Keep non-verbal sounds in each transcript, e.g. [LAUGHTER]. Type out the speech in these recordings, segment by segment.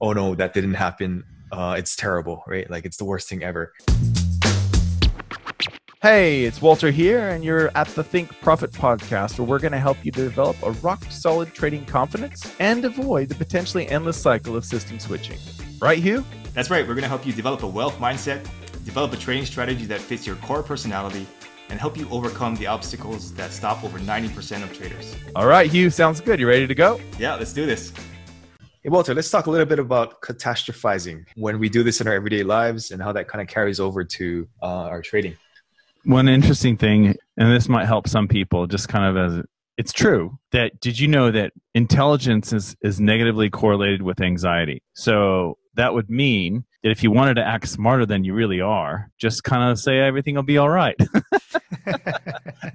oh no, that didn't happen. Uh, it's terrible, right? Like it's the worst thing ever. Hey, it's Walter here, and you're at the Think Profit podcast, where we're going to help you develop a rock solid trading confidence and avoid the potentially endless cycle of system switching. Right, Hugh? That's right. We're going to help you develop a wealth mindset, develop a trading strategy that fits your core personality, and help you overcome the obstacles that stop over 90% of traders. All right, Hugh, sounds good. You ready to go? Yeah, let's do this. Hey, Walter, let's talk a little bit about catastrophizing when we do this in our everyday lives and how that kind of carries over to uh, our trading. One interesting thing, and this might help some people, just kind of as it's true that did you know that intelligence is, is negatively correlated with anxiety? So that would mean that if you wanted to act smarter than you really are, just kind of say everything will be all right. [LAUGHS]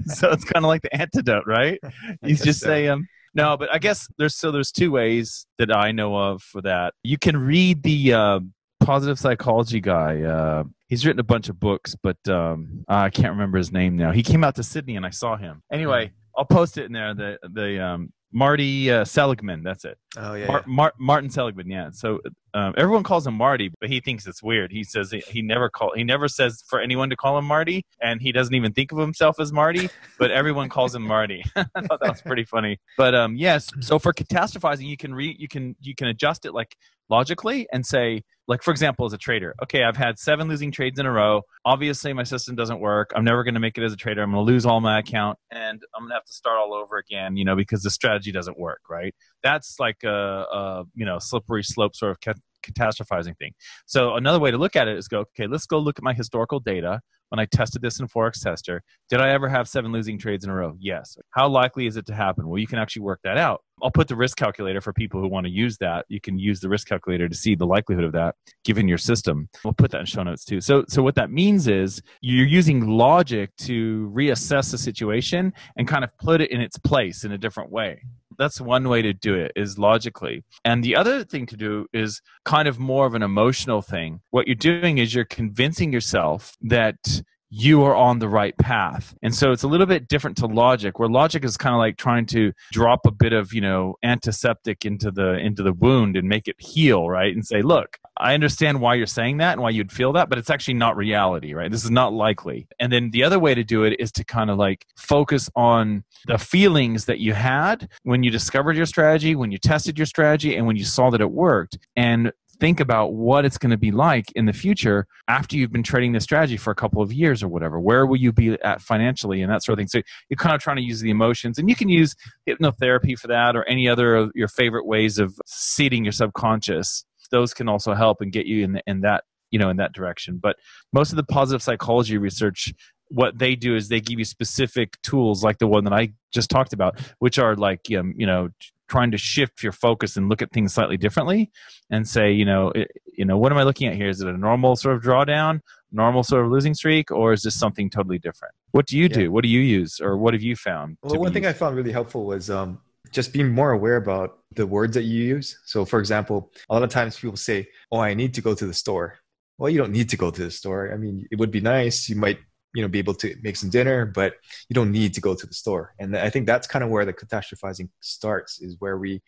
so it's kind of like the antidote, right? You just so. say, um, no, but I guess there's so there's two ways that I know of for that. You can read the uh, positive psychology guy. Uh, he's written a bunch of books, but um, I can't remember his name now. He came out to Sydney and I saw him. Anyway, I'll post it in there. The the um, Marty uh, Seligman. That's it. Oh yeah, Mar- yeah. Mar- Martin Seligman. Yeah. So um, everyone calls him Marty, but he thinks it's weird. He says he, he never call he never says for anyone to call him Marty, and he doesn't even think of himself as Marty. But everyone calls him Marty. [LAUGHS] I thought that was pretty funny. But um, yes. So for catastrophizing, you can re you can you can adjust it like logically and say like for example as a trader okay i've had seven losing trades in a row. Obviously my system doesn't work. I'm never going to make it as a trader. I'm going to lose all my account and i'm going to have to start all over again you know because the strategy doesn't work right? That's like a, a you know slippery slope sort of catastrophizing thing. So another way to look at it is go okay let's go look at my historical data when I tested this in Forex Tester. Did I ever have seven losing trades in a row? Yes. How likely is it to happen? Well, you can actually work that out. I'll put the risk calculator for people who want to use that. You can use the risk calculator to see the likelihood of that given your system. We'll put that in show notes too. So, so what that means is you're using logic to reassess the situation and kind of put it in its place in a different way. That's one way to do it is logically. And the other thing to do is kind of more of an emotional thing. What you're doing is you're convincing yourself that you are on the right path. And so it's a little bit different to logic, where logic is kind of like trying to drop a bit of, you know, antiseptic into the into the wound and make it heal, right? And say, look, I understand why you're saying that and why you'd feel that, but it's actually not reality, right? This is not likely. And then the other way to do it is to kind of like focus on the feelings that you had when you discovered your strategy, when you tested your strategy, and when you saw that it worked. And think about what it's going to be like in the future after you've been trading this strategy for a couple of years or whatever. Where will you be at financially and that sort of thing? So you're kind of trying to use the emotions, and you can use hypnotherapy for that or any other of your favorite ways of seeding your subconscious. Those can also help and get you in, the, in that you know in that direction. But most of the positive psychology research what they do is they give you specific tools like the one that I just talked about, which are like um, you know trying to shift your focus and look at things slightly differently and say you know it, you know what am i looking at here is it a normal sort of drawdown normal sort of losing streak or is this something totally different what do you yeah. do what do you use or what have you found well one thing i found really helpful was um, just being more aware about the words that you use. So for example a lot of times people say oh i need to go to the store. Well you don't need to go to the store. I mean it would be nice. You might you know be able to make some dinner but you don't need to go to the store. And i think that's kind of where the catastrophizing starts is where we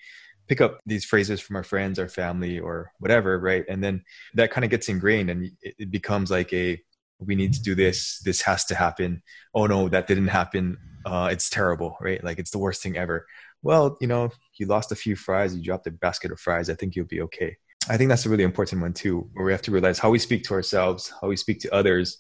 pick up these phrases from our friends our family or whatever right? And then that kind of gets ingrained and it becomes like a we need to do this. This has to happen. Oh no that didn't happen. Uh, it's terrible right? Like it's the worst thing ever well you know you lost a few fries you dropped a basket of fries i think you'll be okay I think that's a really important one too, where we have to realize how we speak to ourselves, how we speak to others,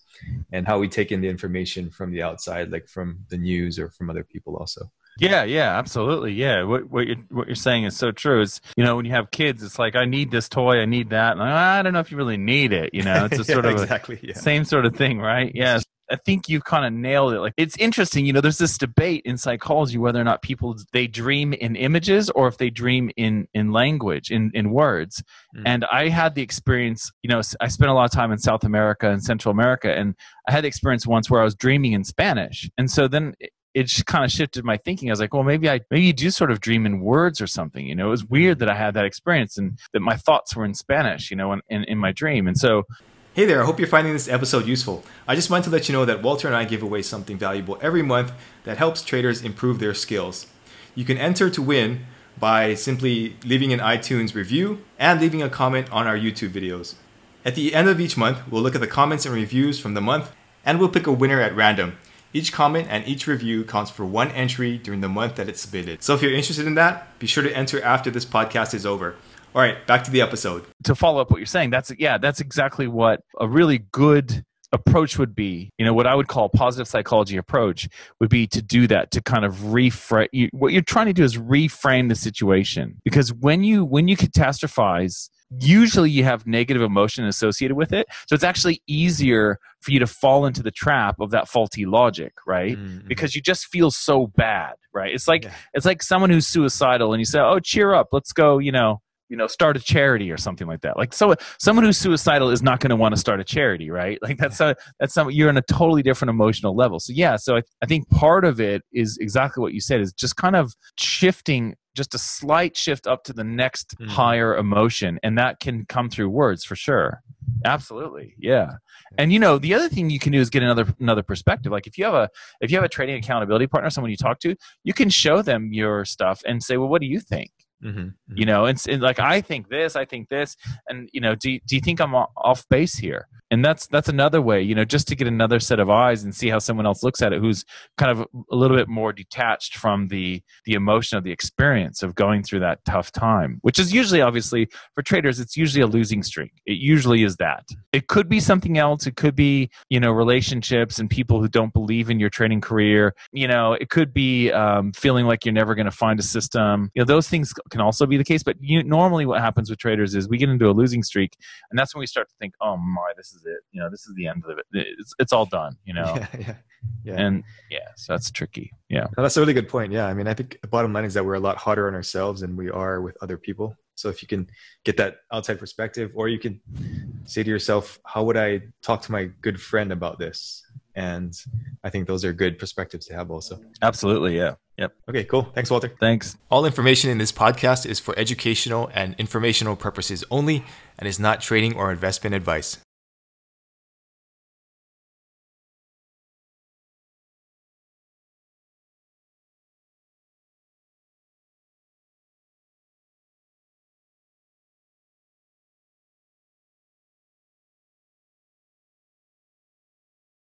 and how we take in the information from the outside, like from the news or from other people also. Yeah, yeah, absolutely. Yeah, what what you're what you're saying is so true. It's you know when you have kids, it's like I need this toy, I need that, and I don't know if you really need it. You know, it's a [LAUGHS] sort yeah, of exactly yeah. same sort of thing, right? Yes. I think you kind of nailed it. Like it's interesting, you know, there's this debate in psychology whether or not people they dream in images or if they dream in in language, in in words. Mm. And I had the experience, you know, I spent a lot of time in South America and Central America and I had the experience once where I was dreaming in Spanish. And so then it just kind of shifted my thinking. I was like, well, maybe I maybe you do sort of dream in words or something. You know, it was weird that I had that experience and that my thoughts were in Spanish. You know, in, in, in my dream. And so Hey there, I hope you're finding this episode useful. I just wanted to let you know that Walter and I give away something valuable every month that helps traders improve their skills. You can enter to win by simply leaving an iTunes review and leaving a comment on our YouTube videos. At the end of each month, we'll look at the comments and reviews from the month and we'll pick a winner at random. Each comment and each review counts for one entry during the month that it's submitted. So if you're interested in that, be sure to enter after this podcast is over. All right, back to the episode. To follow up what you're saying, that's yeah, that's exactly what a really good approach would be you know what i would call a positive psychology approach would be to do that to kind of reframe you, what you're trying to do is reframe the situation because when you when you catastrophize usually you have negative emotion associated with it so it's actually easier for you to fall into the trap of that faulty logic right mm-hmm. because you just feel so bad right it's like yeah. it's like someone who's suicidal and you say oh cheer up let's go you know you know start a charity or something like that. Like so someone who's suicidal is not going to want to start a charity right? Like that's a that's some you're on a totally different emotional level. So yeah so I, I think part of it is exactly what you said is just kind of shifting just a slight shift up to the next mm-hmm. higher emotion and that can come through words for sure. Absolutely yeah. And you know the other thing you can do is get another another perspective. Like if you have a if you have a trading accountability partner someone you talk to you can show them your stuff and say well what do you think Mm-hmm, mm-hmm. You know, and, and, like I think this, I think this, and you know, do do you think I'm off base here? And that's that's another way, you know, just to get another set of eyes and see how someone else looks at it, who's kind of a little bit more detached from the the emotion of the experience of going through that tough time, which is usually, obviously, for traders, it's usually a losing streak. It usually is that. It could be something else. It could be you know relationships and people who don't believe in your trading career. You know, it could be um, feeling like you're never going to find a system. You know, those things can also be the case. But you, normally, what happens with traders is we get into a losing streak, and that's when we start to think, "Oh my, this is it. You know, this is the end of it. It's, it's all done." You know. [LAUGHS] Yeah, yeah, yeah. And yeah, so that's tricky. Yeah, no, that's a really good point. Yeah, I mean, I think the bottom line is that we're a lot harder on ourselves than we are with other people. So if you can get that outside perspective, or you can say to yourself, "How would I talk to my good friend about this?" And I think those are good perspectives to have, also. Absolutely, yeah. Yep. Okay, cool. Thanks, Walter. Thanks. All information in this podcast is for educational and informational purposes only and is not trading or investment advice.